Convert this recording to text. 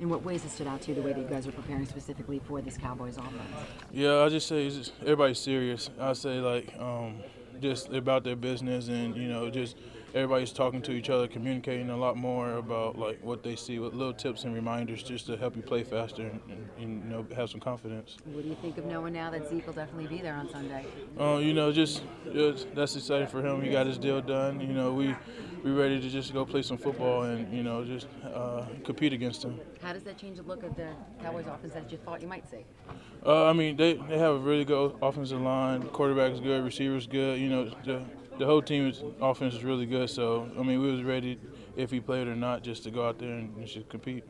In what ways it stood out to you, the way that you guys are preparing specifically for this Cowboys offense? Yeah, I just say just, everybody's serious. I say like um, just about their business and you know just everybody's talking to each other, communicating a lot more about like what they see with little tips and reminders just to help you play faster and, and, and you know have some confidence. What do you think of knowing now that Zeke will definitely be there on Sunday? Uh, you know, just, just that's exciting for him. He got his deal done. You know, we we ready to just go play some football and you know just uh, compete against him. How does that change the look of the Cowboys offense that you thought you might see? Uh, I mean, they, they have a really good offensive line. Quarterback's good, receivers good. You know, the, the whole team's offense is really good. So I mean, we was ready if he played or not, just to go out there and just compete.